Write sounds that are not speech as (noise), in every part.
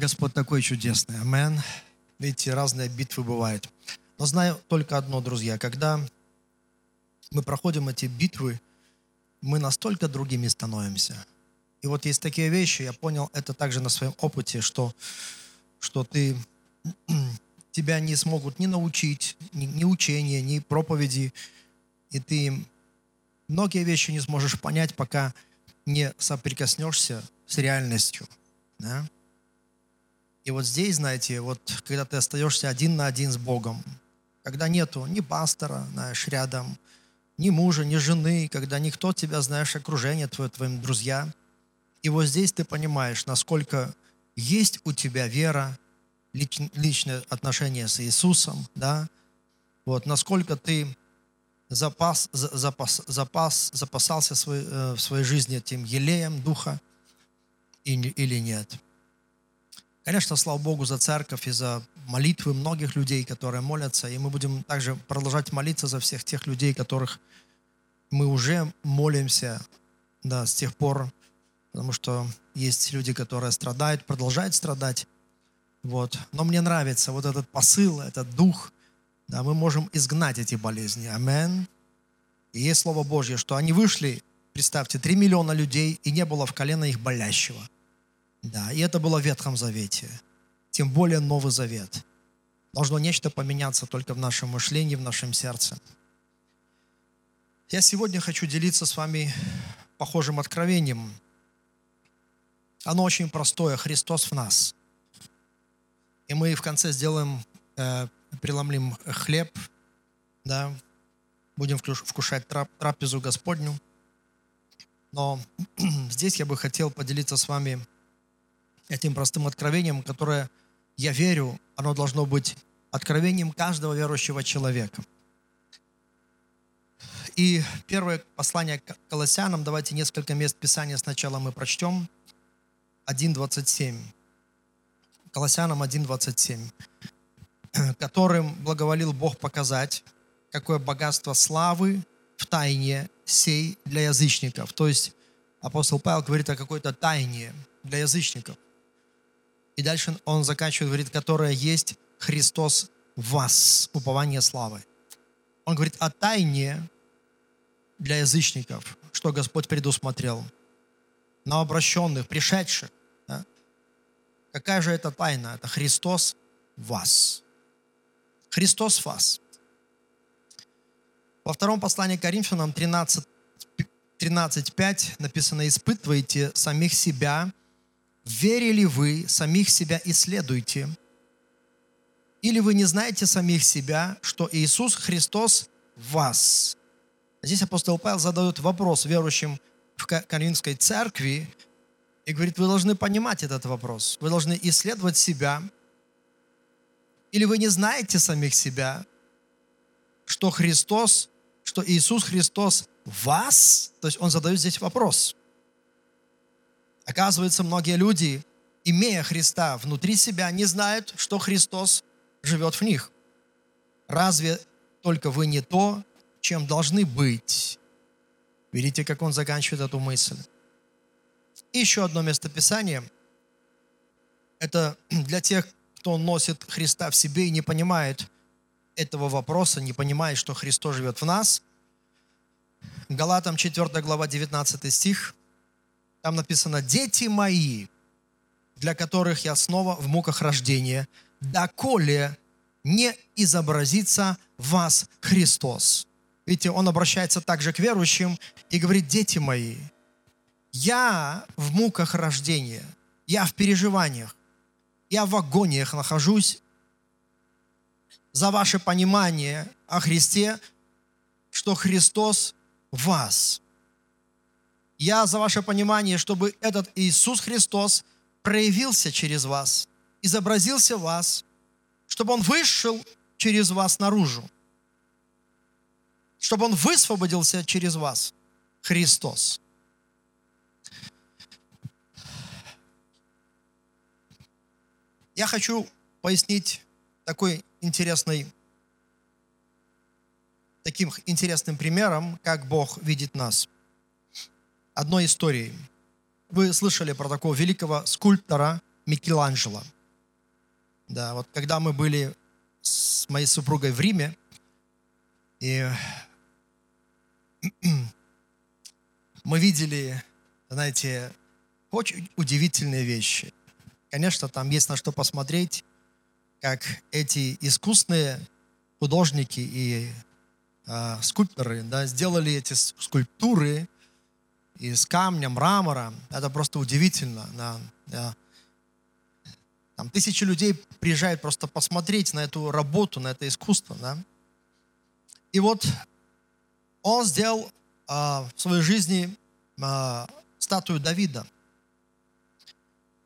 Господь такой чудесный. Амен. Видите, разные битвы бывают. Но знаю только одно, друзья. Когда мы проходим эти битвы, мы настолько другими становимся. И вот есть такие вещи, я понял это также на своем опыте, что, что ты, (clears throat) тебя не смогут ни научить, ни, ни учения, ни проповеди, и ты многие вещи не сможешь понять, пока не соприкоснешься с реальностью. Да? И вот здесь, знаете, вот когда ты остаешься один на один с Богом, когда нету ни пастора, знаешь, рядом, ни мужа, ни жены, когда никто тебя, знаешь, окружение твое, твоим друзья. И вот здесь ты понимаешь, насколько есть у тебя вера, лич, личное отношение с Иисусом, да, вот, насколько ты запас, запас, запас, запасался свой, э, в своей жизни этим елеем Духа или, нет. Конечно, слава Богу за церковь и за молитвы многих людей, которые молятся. И мы будем также продолжать молиться за всех тех людей, которых мы уже молимся да, с тех пор, потому что есть люди, которые страдают, продолжают страдать. Вот. Но мне нравится вот этот посыл, этот дух. Да, мы можем изгнать эти болезни. Амен. И есть Слово Божье, что они вышли, представьте, 3 миллиона людей, и не было в колено их болящего. Да, и это было в Ветхом Завете. Тем более Новый Завет. Должно нечто поменяться только в нашем мышлении, в нашем сердце. Я сегодня хочу делиться с вами похожим откровением. Оно очень простое. Христос в нас. И мы в конце сделаем, э, преломлим хлеб, да, будем вкушать трап, трапезу Господню. Но (clears throat) здесь я бы хотел поделиться с вами этим простым откровением, которое, я верю, оно должно быть откровением каждого верующего человека. И первое послание к Колоссянам, давайте несколько мест Писания сначала мы прочтем. 1.27. Колоссянам 1.27. (clears throat) Которым благоволил Бог показать, какое богатство славы в тайне сей для язычников. То есть апостол Павел говорит о какой-то тайне для язычников – и дальше он заканчивает, говорит, которая есть Христос в вас, упование славы. Он говорит о тайне для язычников, что Господь предусмотрел. На обращенных, пришедших. Да? Какая же это тайна? Это Христос в вас. Христос вас. Во втором послании к Коринфянам 13, 13.5 написано «Испытывайте самих себя, Верили вы, самих себя исследуйте. Или вы не знаете самих себя, что Иисус Христос в вас? Здесь апостол Павел задает вопрос верующим в Коринфской церкви и говорит, вы должны понимать этот вопрос. Вы должны исследовать себя. Или вы не знаете самих себя, что Христос, что Иисус Христос вас? То есть он задает здесь вопрос – Оказывается, многие люди, имея Христа внутри себя, не знают, что Христос живет в них. Разве только вы не то, чем должны быть? Видите, как он заканчивает эту мысль. И еще одно местописание. Это для тех, кто носит Христа в себе и не понимает этого вопроса, не понимает, что Христос живет в нас. Галатам 4 глава 19 стих – там написано, дети мои, для которых я снова в муках рождения, доколе не изобразится вас Христос. Видите, он обращается также к верующим и говорит, дети мои, я в муках рождения, я в переживаниях, я в агониях нахожусь. За ваше понимание о Христе, что Христос в вас – я за ваше понимание, чтобы этот Иисус Христос проявился через вас, изобразился в вас, чтобы Он вышел через вас наружу, чтобы Он высвободился через вас, Христос. Я хочу пояснить такой интересный, таким интересным примером, как Бог видит нас – одной историей. вы слышали про такого великого скульптора Микеланджело. Да, вот когда мы были с моей супругой в Риме, и (clears throat) мы видели, знаете, очень удивительные вещи. Конечно, там есть на что посмотреть, как эти искусные художники и э, скульпторы да, сделали эти скульптуры из камня, мрамора. Это просто удивительно. Да, да. Там тысячи людей приезжают просто посмотреть на эту работу, на это искусство. Да? И вот он сделал э, в своей жизни э, статую Давида.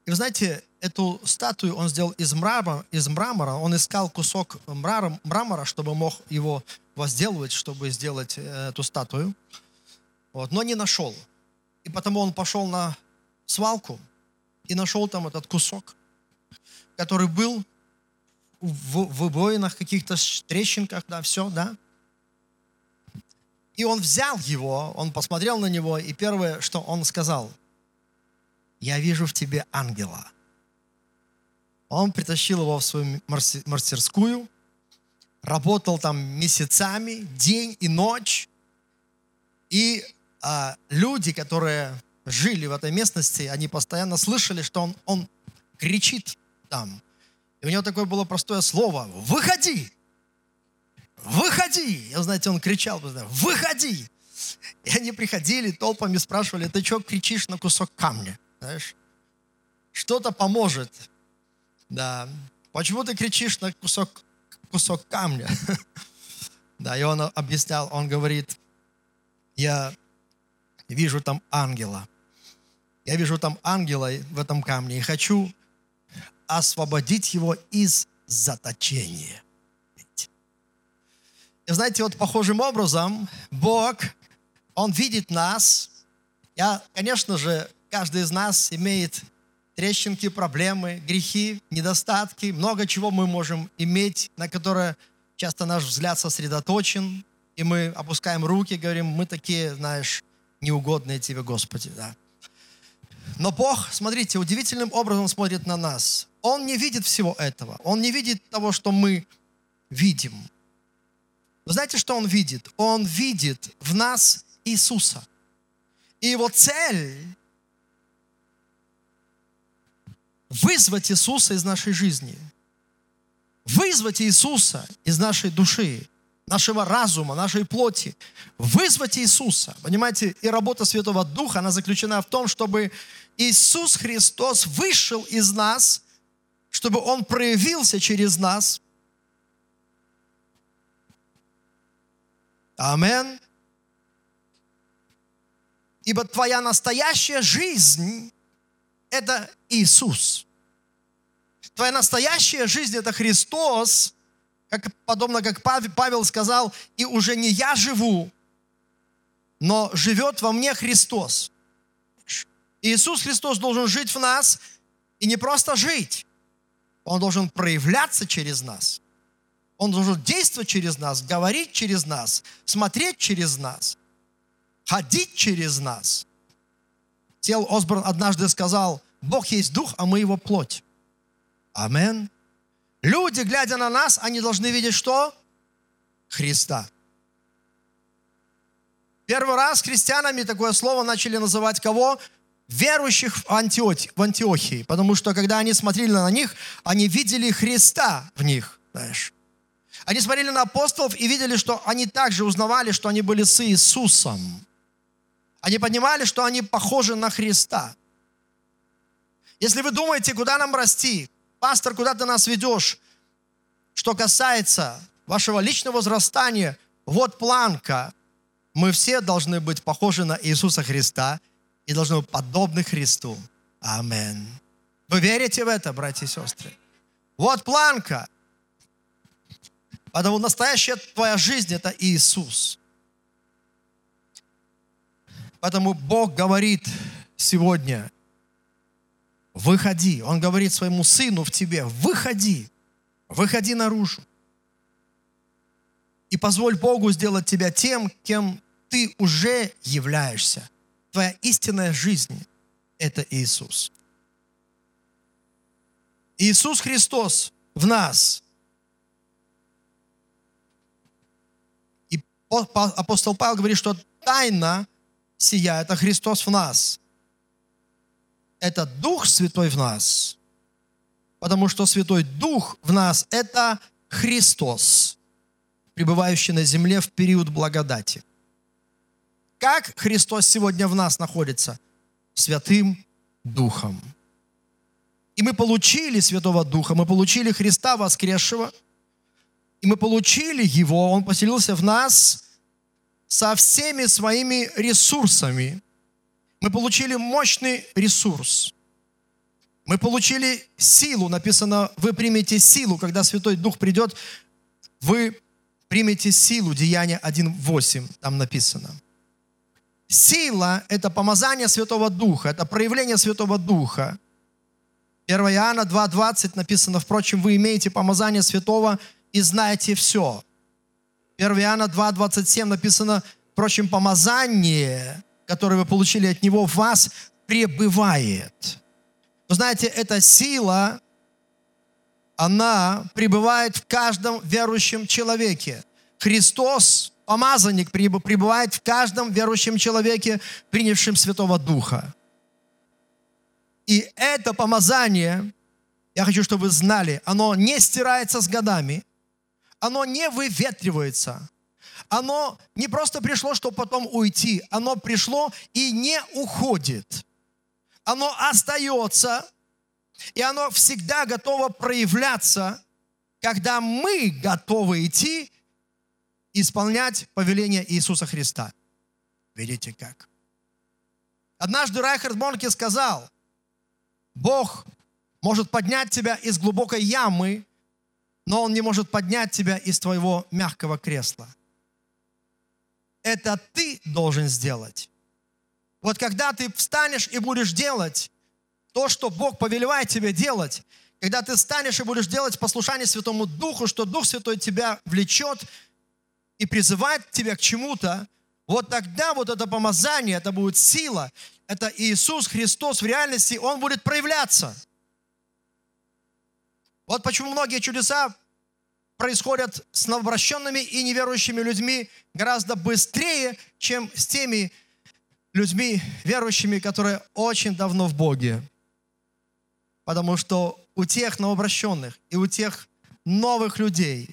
И вы знаете, эту статую он сделал из мрамора, из мрамора. Он искал кусок мрамора, чтобы мог его возделывать, чтобы сделать э, эту статую. Вот, но не нашел. И потому он пошел на свалку и нашел там этот кусок, который был в, в выбоинах, каких-то трещинках, да, все, да. И он взял его, он посмотрел на него, и первое, что он сказал, «Я вижу в тебе ангела». Он притащил его в свою мастерскую, работал там месяцами, день и ночь. И а, люди, которые жили в этой местности, они постоянно слышали, что он, он кричит там. И у него такое было простое слово «Выходи!» выходи! И, знаете, он кричал, выходи! И они приходили, толпами спрашивали, ты что кричишь на кусок камня? Знаешь, что-то поможет. Да. Почему ты кричишь на кусок, кусок камня? (laughs) Да, и он объяснял, он говорит, я вижу там ангела. Я вижу там ангела в этом камне и хочу освободить его из заточения. И знаете, вот похожим образом Бог, Он видит нас. Я, конечно же, каждый из нас имеет трещинки, проблемы, грехи, недостатки, много чего мы можем иметь, на которое часто наш взгляд сосредоточен, и мы опускаем руки, говорим, мы такие, знаешь, неугодные тебе, Господи, да. Но Бог, смотрите, удивительным образом смотрит на нас. Он не видит всего этого. Он не видит того, что мы видим. Вы знаете, что он видит? Он видит в нас Иисуса. И его цель вызвать Иисуса из нашей жизни. Вызвать Иисуса из нашей души, нашего разума, нашей плоти. Вызвать Иисуса. Понимаете, и работа Святого Духа, она заключена в том, чтобы Иисус Христос вышел из нас, чтобы Он проявился через нас, Амен. Ибо твоя настоящая жизнь – это Иисус. Твоя настоящая жизнь – это Христос, как, подобно как Павел сказал, и уже не я живу, но живет во мне Христос. Иисус Христос должен жить в нас и не просто жить, Он должен проявляться через нас. Он должен действовать через нас, говорить через нас, смотреть через нас, ходить через нас. Тел Осборн однажды сказал, Бог есть дух, а мы его плоть. Амен. Люди, глядя на нас, они должны видеть что? Христа. Первый раз христианами такое слово начали называть кого? Верующих в, Антиохии, в Антиохии. Потому что, когда они смотрели на них, они видели Христа в них. Знаешь. Они смотрели на апостолов и видели, что они также узнавали, что они были с Иисусом. Они понимали, что они похожи на Христа. Если вы думаете, куда нам расти, пастор, куда ты нас ведешь, что касается вашего личного возрастания, вот планка. Мы все должны быть похожи на Иисуса Христа и должны быть подобны Христу. Амин. Вы верите в это, братья и сестры? Вот планка. Потому настоящая твоя жизнь – это Иисус. Поэтому Бог говорит сегодня, выходи. Он говорит своему сыну в тебе, выходи, выходи наружу. И позволь Богу сделать тебя тем, кем ты уже являешься. Твоя истинная жизнь – это Иисус. Иисус Христос в нас. И апостол Павел говорит, что тайна сия – это Христос в нас. Это Дух Святой в нас. Потому что Святой Дух в нас – это Христос, пребывающий на земле в период благодати. Как Христос сегодня в нас находится? Святым Духом. И мы получили Святого Духа, мы получили Христа воскресшего, и мы получили Его, Он поселился в нас со всеми своими ресурсами. Мы получили мощный ресурс. Мы получили силу, написано, вы примете силу, когда Святой Дух придет, вы примете силу, Деяние 1.8, там написано. Сила – это помазание Святого Духа, это проявление Святого Духа. 1 Иоанна 2.20 написано, впрочем, вы имеете помазание Святого и знаете все. 1 Иоанна 2.27 написано, впрочем, помазание, которое вы получили от Него, в вас пребывает. Вы знаете, эта сила, она пребывает в каждом верующем человеке. Христос, помазанник, пребывает в каждом верующем человеке, принявшем Святого Духа. И это помазание, я хочу, чтобы вы знали, оно не стирается с годами, оно не выветривается, оно не просто пришло, чтобы потом уйти, оно пришло и не уходит. Оно остается, и оно всегда готово проявляться, когда мы готовы идти исполнять повеление Иисуса Христа. Видите как? Однажды Райхард Бонке сказал, Бог может поднять тебя из глубокой ямы, но Он не может поднять тебя из твоего мягкого кресла. Это ты должен сделать. Вот когда ты встанешь и будешь делать то, что Бог повелевает тебе делать, когда ты станешь и будешь делать послушание Святому Духу, что Дух Святой тебя влечет и призывает тебя к чему-то, вот тогда вот это помазание, это будет сила, это Иисус Христос в реальности, Он будет проявляться. Вот почему многие чудеса происходят с новообращенными и неверующими людьми гораздо быстрее, чем с теми людьми верующими, которые очень давно в Боге. Потому что у тех новообращенных и у тех новых людей,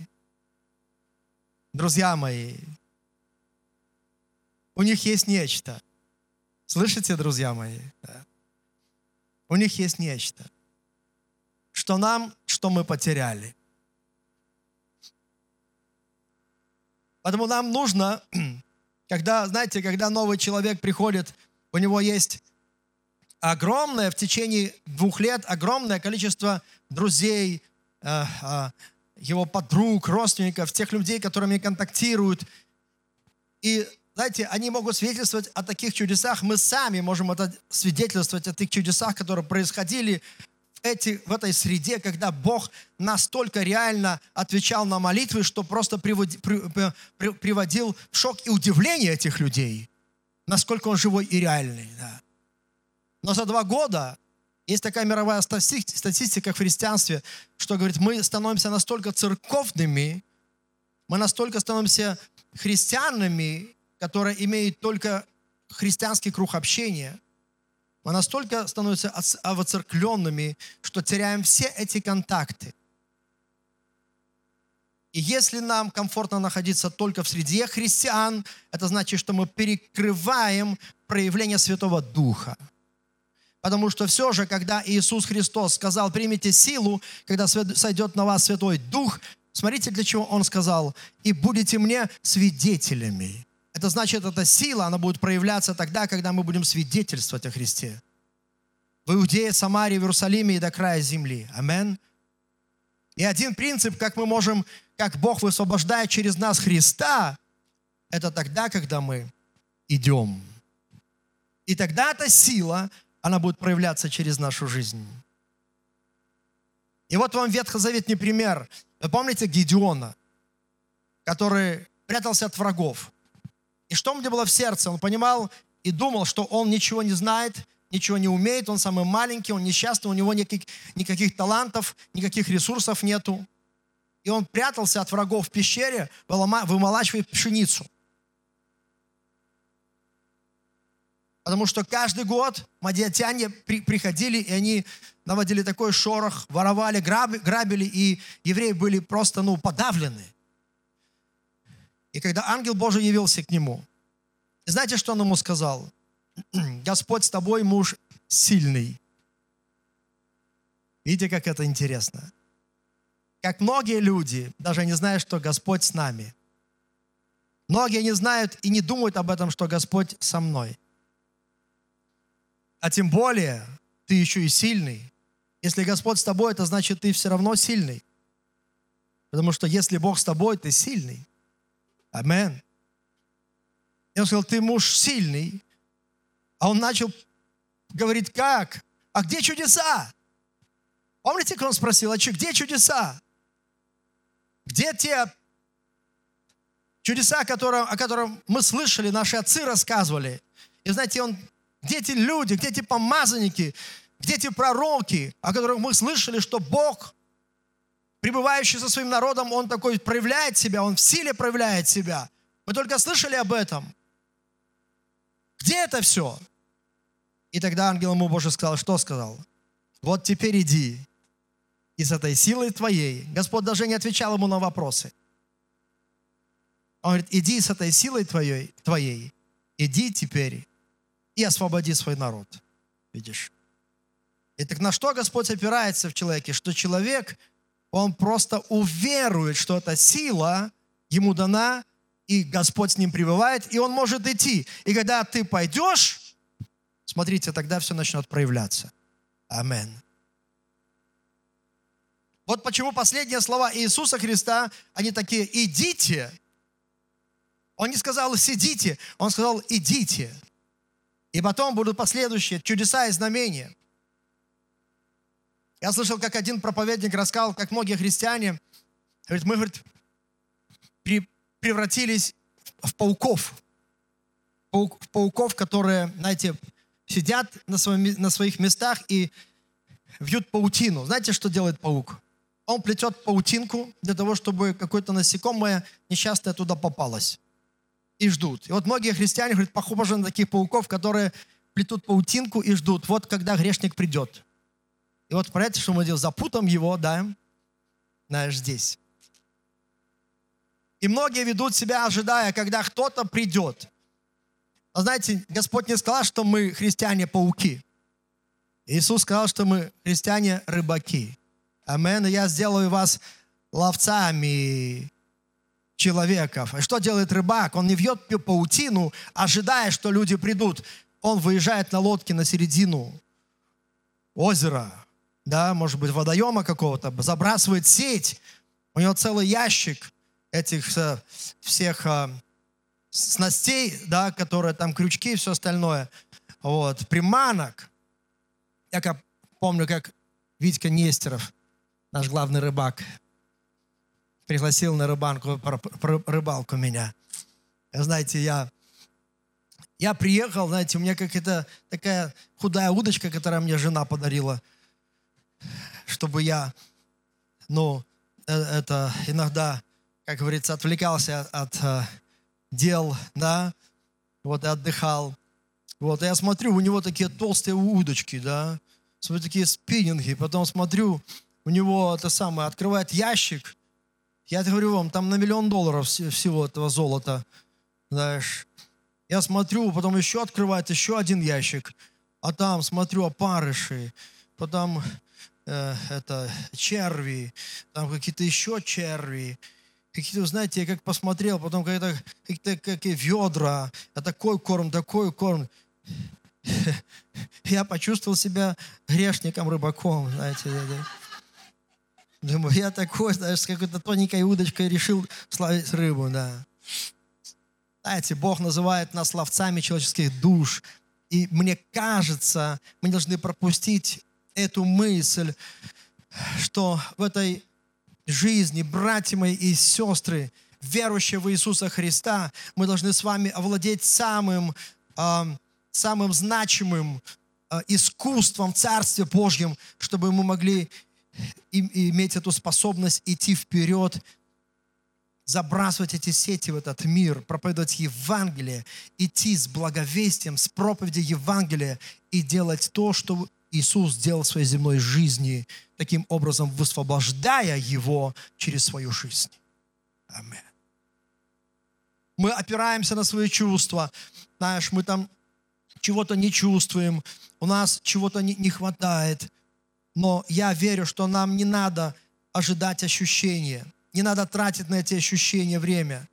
друзья мои, у них есть нечто – Слышите, друзья мои? Да. У них есть нечто. Что нам, что мы потеряли. Поэтому нам нужно, (clears throat) когда, знаете, когда новый человек приходит, у него есть огромное в течение двух лет, огромное количество друзей, э, э, его подруг, родственников, тех людей, которыми контактируют. И знаете, они могут свидетельствовать о таких чудесах. Мы сами можем это свидетельствовать о тех чудесах, которые происходили эти, в этой среде, когда Бог настолько реально отвечал на молитвы, что просто приводи, при, при, приводил в шок и удивление этих людей, насколько Он живой и реальный. Да. Но за два года есть такая мировая статистика в христианстве, что говорит, мы становимся настолько церковными, мы настолько становимся христианами, которая имеет только христианский круг общения, мы настолько становимся овоцеркленными, что теряем все эти контакты. И если нам комфортно находиться только в среде христиан, это значит, что мы перекрываем проявление Святого Духа. Потому что все же, когда Иисус Христос сказал, примите силу, когда сойдет на вас Святой Дух, смотрите, для чего Он сказал, и будете мне свидетелями. Это значит, эта сила, она будет проявляться тогда, когда мы будем свидетельствовать о Христе. В Иудее, Самаре, в Иерусалиме и до края земли. Амин. И один принцип, как мы можем, как Бог высвобождает через нас Христа, это тогда, когда мы идем. И тогда эта сила, она будет проявляться через нашу жизнь. И вот вам ветхозаветный пример. Вы помните Гедеона, который прятался от врагов? И что у него было в сердце? Он понимал и думал, что он ничего не знает, ничего не умеет, он самый маленький, он несчастный, у него никаких, никаких талантов, никаких ресурсов нету. И он прятался от врагов в пещере, вымолачивая пшеницу. Потому что каждый год мадиатяне при, приходили, и они наводили такой шорох, воровали, граб, грабили, и евреи были просто, ну, подавлены. И когда ангел Божий явился к нему, знаете, что он ему сказал? Господь с тобой, муж сильный. Видите, как это интересно? Как многие люди даже не знают, что Господь с нами. Многие не знают и не думают об этом, что Господь со мной. А тем более, ты еще и сильный. Если Господь с тобой, это значит, ты все равно сильный. Потому что если Бог с тобой, ты сильный. Амен. Он сказал, ты муж сильный. А он начал говорить, как? А где чудеса? Помните, как он спросил, а где чудеса? Где те чудеса, которые, о которых мы слышали, наши отцы рассказывали? И знаете, он, где эти люди, где эти помазанники, где эти пророки, о которых мы слышали, что Бог, пребывающий со своим народом, Он такой проявляет себя, Он в силе проявляет себя. Мы только слышали об этом. Где это все? И тогда ангел ему Божий сказал, что сказал? Вот теперь иди, и с этой силой твоей, Господь даже не отвечал ему на вопросы. Он говорит, иди с этой силой твоей, твоей, иди теперь и освободи свой народ. Видишь? И так на что Господь опирается в человеке? Что человек, он просто уверует, что эта сила ему дана, и Господь с ним пребывает, и он может идти. И когда ты пойдешь, смотрите, тогда все начнет проявляться. Аминь. Вот почему последние слова Иисуса Христа, они такие, идите. Он не сказал, сидите, он сказал, идите. И потом будут последующие чудеса и знамения. Я слышал, как один проповедник рассказал, как многие христиане, говорит, мы, говорит, при, превратились в пауков. Паук, в пауков, которые, знаете, сидят на, своем, на своих местах и вьют паутину. Знаете, что делает паук? Он плетет паутинку для того, чтобы какое-то насекомое несчастное туда попалось. И ждут. И вот многие христиане говорят, похожи на таких пауков, которые плетут паутинку и ждут. Вот когда грешник придет. И вот, понимаете, что мы делаем? Запутаем его, да, знаешь, здесь. И многие ведут себя, ожидая, когда кто-то придет. А знаете, Господь не сказал, что мы христиане-пауки. Иисус сказал, что мы христиане-рыбаки. Амен. Я сделаю вас ловцами человеков. И что делает рыбак? Он не вьет паутину, ожидая, что люди придут. Он выезжает на лодке на середину озера, да, может быть, водоема какого-то, забрасывает сеть. У него целый ящик этих э, всех э, снастей, да, которые там крючки и все остальное. Вот, приманок. Я как, помню, как Витька Нестеров, наш главный рыбак, пригласил на рыбанку, рыбалку меня. Знаете, я, я приехал, знаете, у меня какая-то такая худая удочка, которая мне жена подарила, чтобы я, ну, э, это иногда как говорится, отвлекался от, от э, дел, да, вот и отдыхал. Вот, и я смотрю, у него такие толстые удочки, да, смотрю, такие спиннинги, потом смотрю, у него это самое, открывает ящик, я говорю вам, там на миллион долларов всего этого золота, знаешь. Я смотрю, потом еще открывает еще один ящик, а там смотрю опарыши, потом это черви, там какие-то еще черви, какие-то, знаете, я как посмотрел, потом какие-то, какие-то какие ведра, а такой корм, такой корм. (laughs) Я почувствовал себя грешником, рыбаком, знаете. Думаю, я такой, знаешь, с какой-то тоненькой удочкой решил славить рыбу, да. Знаете, Бог называет нас ловцами человеческих душ. И мне кажется, мы должны пропустить эту мысль, что в этой жизни, братья мои и сестры, верующие в Иисуса Христа, мы должны с вами овладеть самым, э, самым значимым э, искусством в Царстве Божьем, чтобы мы могли иметь эту способность идти вперед, забрасывать эти сети в этот мир, проповедовать Евангелие, идти с благовестием, с проповедью Евангелия и делать то, что Иисус сделал в своей земной жизни, таким образом высвобождая его через свою жизнь. Аминь. Мы опираемся на свои чувства. Знаешь, мы там чего-то не чувствуем, у нас чего-то не, не хватает. Но я верю, что нам не надо ожидать ощущения. Не надо тратить на эти ощущения время.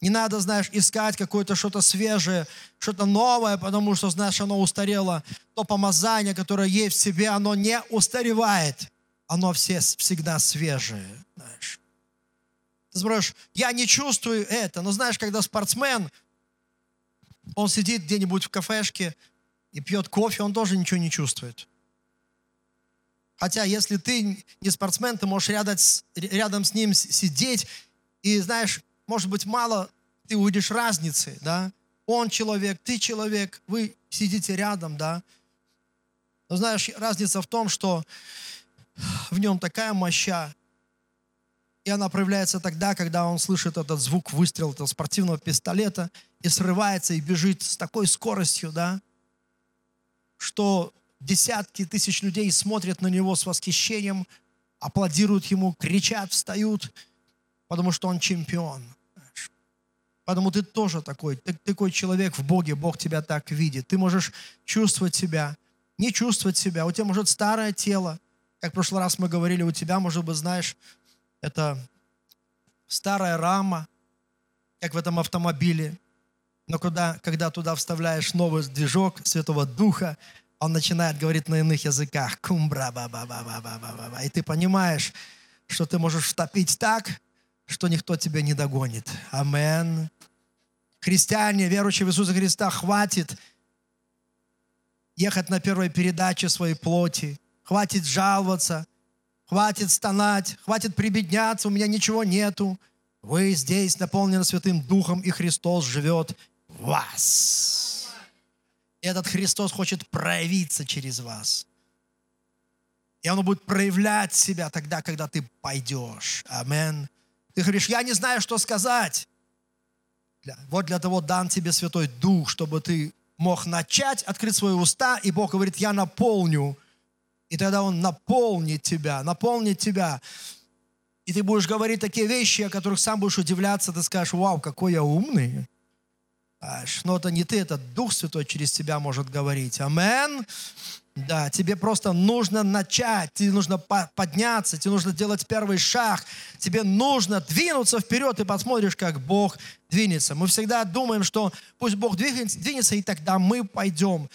Не надо, знаешь, искать какое-то что-то свежее, что-то новое, потому что, знаешь, оно устарело. То помазание, которое есть в себе, оно не устаревает. Оно все, всегда свежее, знаешь. Ты спрашиваешь, я не чувствую это. Но знаешь, когда спортсмен, он сидит где-нибудь в кафешке и пьет кофе, он тоже ничего не чувствует. Хотя, если ты не спортсмен, ты можешь рядом с, рядом с ним сидеть, и, знаешь, может быть, мало ты увидишь разницы, да? Он человек, ты человек, вы сидите рядом, да? Но знаешь, разница в том, что в нем такая моща, и она проявляется тогда, когда он слышит этот звук выстрела этого спортивного пистолета и срывается и бежит с такой скоростью, да, что десятки тысяч людей смотрят на него с восхищением, аплодируют ему, кричат, встают, потому что он чемпион. Потому ты тоже такой, ты такой человек в Боге, Бог тебя так видит. Ты можешь чувствовать себя, не чувствовать себя. У тебя может старое тело, как в прошлый раз мы говорили, у тебя, может быть, знаешь, это старая рама, как в этом автомобиле. Но когда, когда туда вставляешь новый движок Святого Духа, он начинает говорить на иных языках. Кумбра, ба ба ба ба ба ба ба И ты понимаешь, что ты можешь втопить так, что никто тебя не догонит. Аминь. Христиане, верующие в Иисуса Христа, хватит ехать на первой передаче своей плоти. Хватит жаловаться, хватит стонать, хватит прибедняться, у меня ничего нету. Вы здесь наполнены Святым Духом, и Христос живет в вас. И этот Христос хочет проявиться через вас. И Он будет проявлять себя тогда, когда ты пойдешь. Амен. Ты говоришь, я не знаю, что сказать. Вот для того дан тебе Святой Дух, чтобы ты мог начать открыть свои уста, и Бог говорит, я наполню. И тогда Он наполнит тебя, наполнит тебя. И ты будешь говорить такие вещи, о которых сам будешь удивляться, ты скажешь, вау, какой я умный. Но это не ты, это Дух Святой через тебя может говорить. Амен. Да, тебе просто нужно начать, тебе нужно подняться, тебе нужно делать первый шаг, тебе нужно двинуться вперед, и посмотришь, как Бог двинется. Мы всегда думаем, что пусть Бог двинется, и тогда мы пойдем.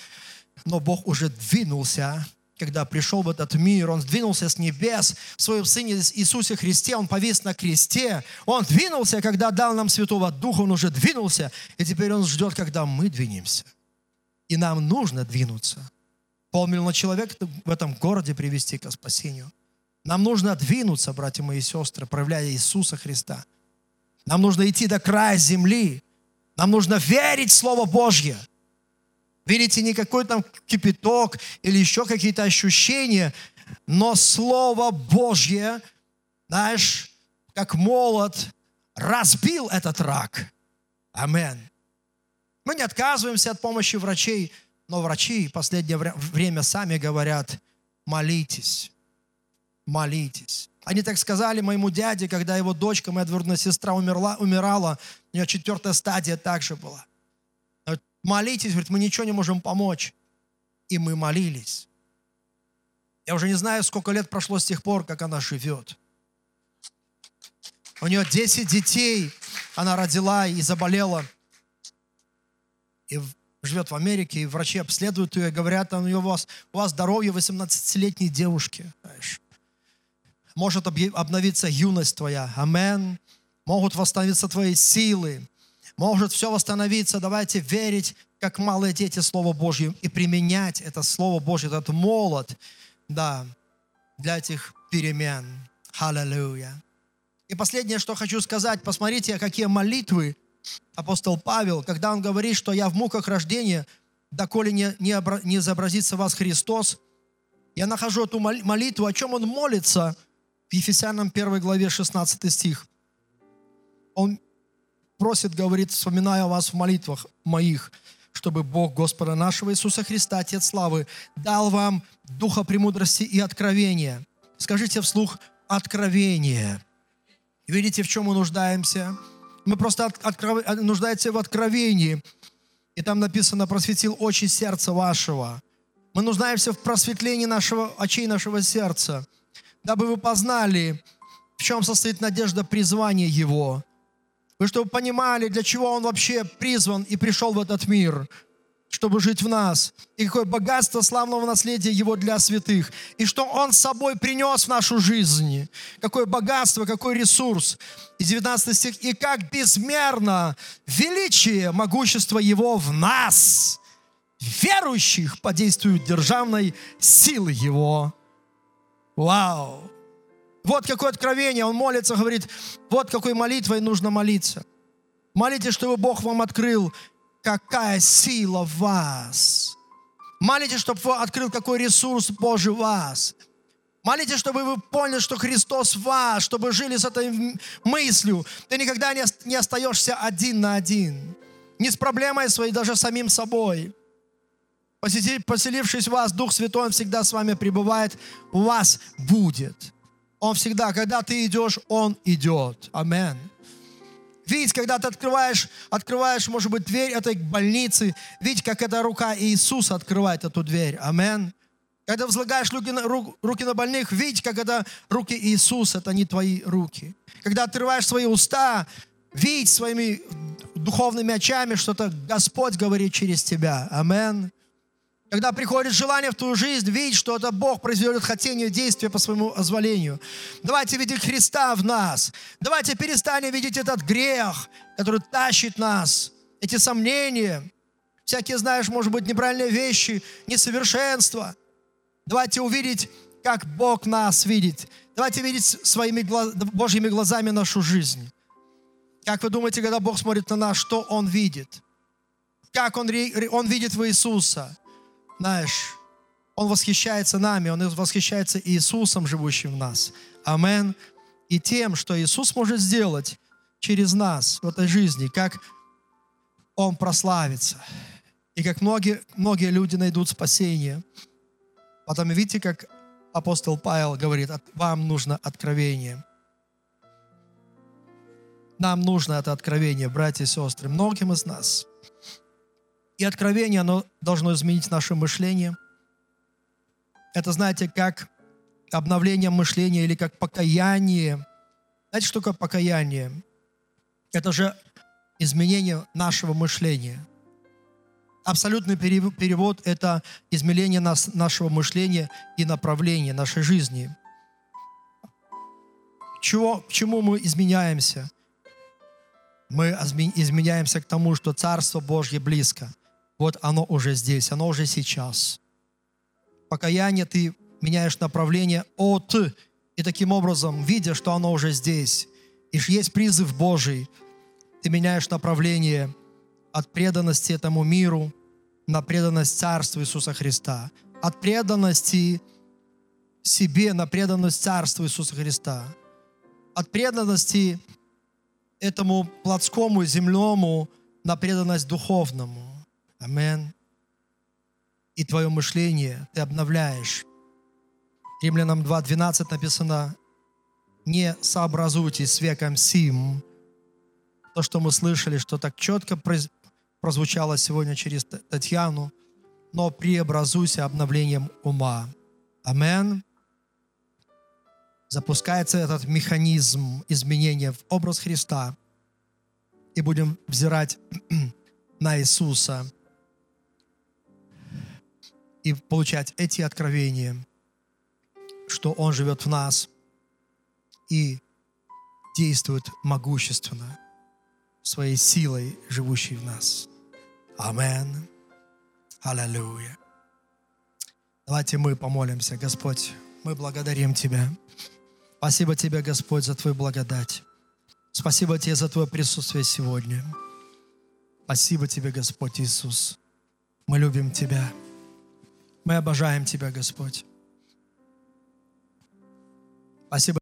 Но Бог уже двинулся, когда пришел в этот мир, Он сдвинулся с небес в Своем Сыне Иисусе Христе, Он повис на кресте, Он двинулся, когда дал нам Святого Духа, Он уже двинулся, и теперь Он ждет, когда мы двинемся. И нам нужно двинуться. Полмиллиона человек в этом городе привести к спасению. Нам нужно двинуться, братья мои и сестры, проявляя Иисуса Христа. Нам нужно идти до края земли. Нам нужно верить в Слово Божье – Видите, не какой там кипяток или еще какие-то ощущения, но Слово Божье, знаешь, как молот, разбил этот рак. Амен. Мы не отказываемся от помощи врачей, но врачи в последнее время сами говорят, молитесь, молитесь. Они так сказали моему дяде, когда его дочка, моя двоюродная сестра умерла, умирала, у нее четвертая стадия также была молитесь, говорит, мы ничего не можем помочь. И мы молились. Я уже не знаю, сколько лет прошло с тех пор, как она живет. У нее 10 детей, она родила и заболела. И живет в Америке, и врачи обследуют ее, говорят, у, нее, у, вас, у вас здоровье 18-летней девушки. Знаешь. Может обновиться юность твоя. Амен. Могут восстановиться твои силы может все восстановиться. Давайте верить, как малые дети, Слово Божье, и применять это Слово Божье, этот молот, да, для этих перемен. Аллилуйя. И последнее, что хочу сказать, посмотрите, какие молитвы апостол Павел, когда он говорит, что я в муках рождения, доколе не, не, обра- не изобразится вас Христос. Я нахожу эту мол- молитву, о чем он молится в Ефесянам 1 главе 16 стих. Он просит, говорит, вспоминая вас в молитвах моих, чтобы Бог Господа нашего Иисуса Христа, Отец Славы, дал вам духа премудрости и откровения. Скажите вслух «откровение». Видите, в чем мы нуждаемся? Мы просто от, откров... нуждаемся в откровении. И там написано «просветил очи сердца вашего». Мы нуждаемся в просветлении нашего, очей нашего сердца, дабы вы познали, в чем состоит надежда призвания Его – вы чтобы понимали, для чего Он вообще призван и пришел в этот мир, чтобы жить в нас. И какое богатство славного наследия Его для святых. И что Он с собой принес в нашу жизнь. Какое богатство, какой ресурс. И 19 стих. И как безмерно величие, могущество Его в нас, верующих, подействуют державной силы Его. Вау! Вот какое откровение. Он молится, говорит, вот какой молитвой нужно молиться. Молитесь, чтобы Бог вам открыл, какая сила в вас. Молитесь, чтобы Он открыл, какой ресурс Божий в вас. Молитесь, чтобы вы поняли, что Христос в вас, чтобы жили с этой мыслью. Ты никогда не остаешься один на один. Не с проблемой своей, даже самим собой. Поселившись в вас, Дух Святой, Он всегда с вами пребывает, у вас будет. Он всегда, когда ты идешь, Он идет. Амен. Видите, когда ты открываешь, открываешь, может быть, дверь этой больницы, видите, как эта рука Иисуса открывает эту дверь. Амен. Когда возлагаешь руки на, руки на больных, видите, как это руки Иисуса, это не твои руки. Когда открываешь свои уста, видеть своими духовными очами, что-то Господь говорит через тебя. Амен. Когда приходит желание в твою жизнь, видеть, что это Бог произведет хотение действия по своему озволению. Давайте видеть Христа в нас. Давайте перестанем видеть этот грех, который тащит нас, эти сомнения, всякие, знаешь, может быть, неправильные вещи, несовершенство. Давайте увидеть, как Бог нас видит. Давайте видеть своими глаз, Божьими глазами нашу жизнь. Как вы думаете, когда Бог смотрит на нас, что Он видит? Как Он, он видит в Иисуса? Знаешь, Он восхищается нами, Он восхищается Иисусом, живущим в нас. Амен. И тем, что Иисус может сделать через нас в этой жизни, как Он прославится. И как многие, многие люди найдут спасение. Потом видите, как апостол Павел говорит, вам нужно откровение. Нам нужно это откровение, братья и сестры, многим из нас – и откровение, оно должно изменить наше мышление. Это, знаете, как обновление мышления или как покаяние. Знаете, что такое покаяние? Это же изменение нашего мышления. Абсолютный перевод – это изменение нас, нашего мышления и направления нашей жизни. Чего, к чему мы изменяемся? Мы изменяемся к тому, что Царство Божье близко – вот оно уже здесь, оно уже сейчас. Покаяние ты меняешь направление от, и таким образом, видя, что оно уже здесь, и есть призыв Божий, ты меняешь направление от преданности этому миру на преданность Царству Иисуса Христа, от преданности себе на преданность Царству Иисуса Христа, от преданности этому плотскому, земному на преданность духовному. Амен. И твое мышление ты обновляешь. Римлянам 2.12 написано, не сообразуйтесь с веком сим. То, что мы слышали, что так четко прозвучало сегодня через Татьяну, но преобразуйся обновлением ума. Амен. Запускается этот механизм изменения в образ Христа, и будем взирать (clears throat) на Иисуса – и получать эти откровения, что Он живет в нас и действует могущественно своей силой, живущей в нас. Амен. Аллилуйя. Давайте мы помолимся. Господь, мы благодарим Тебя. Спасибо Тебе, Господь, за Твою благодать. Спасибо Тебе за Твое присутствие сегодня. Спасибо Тебе, Господь Иисус. Мы любим Тебя. Мы обожаем Тебя, Господь. Спасибо.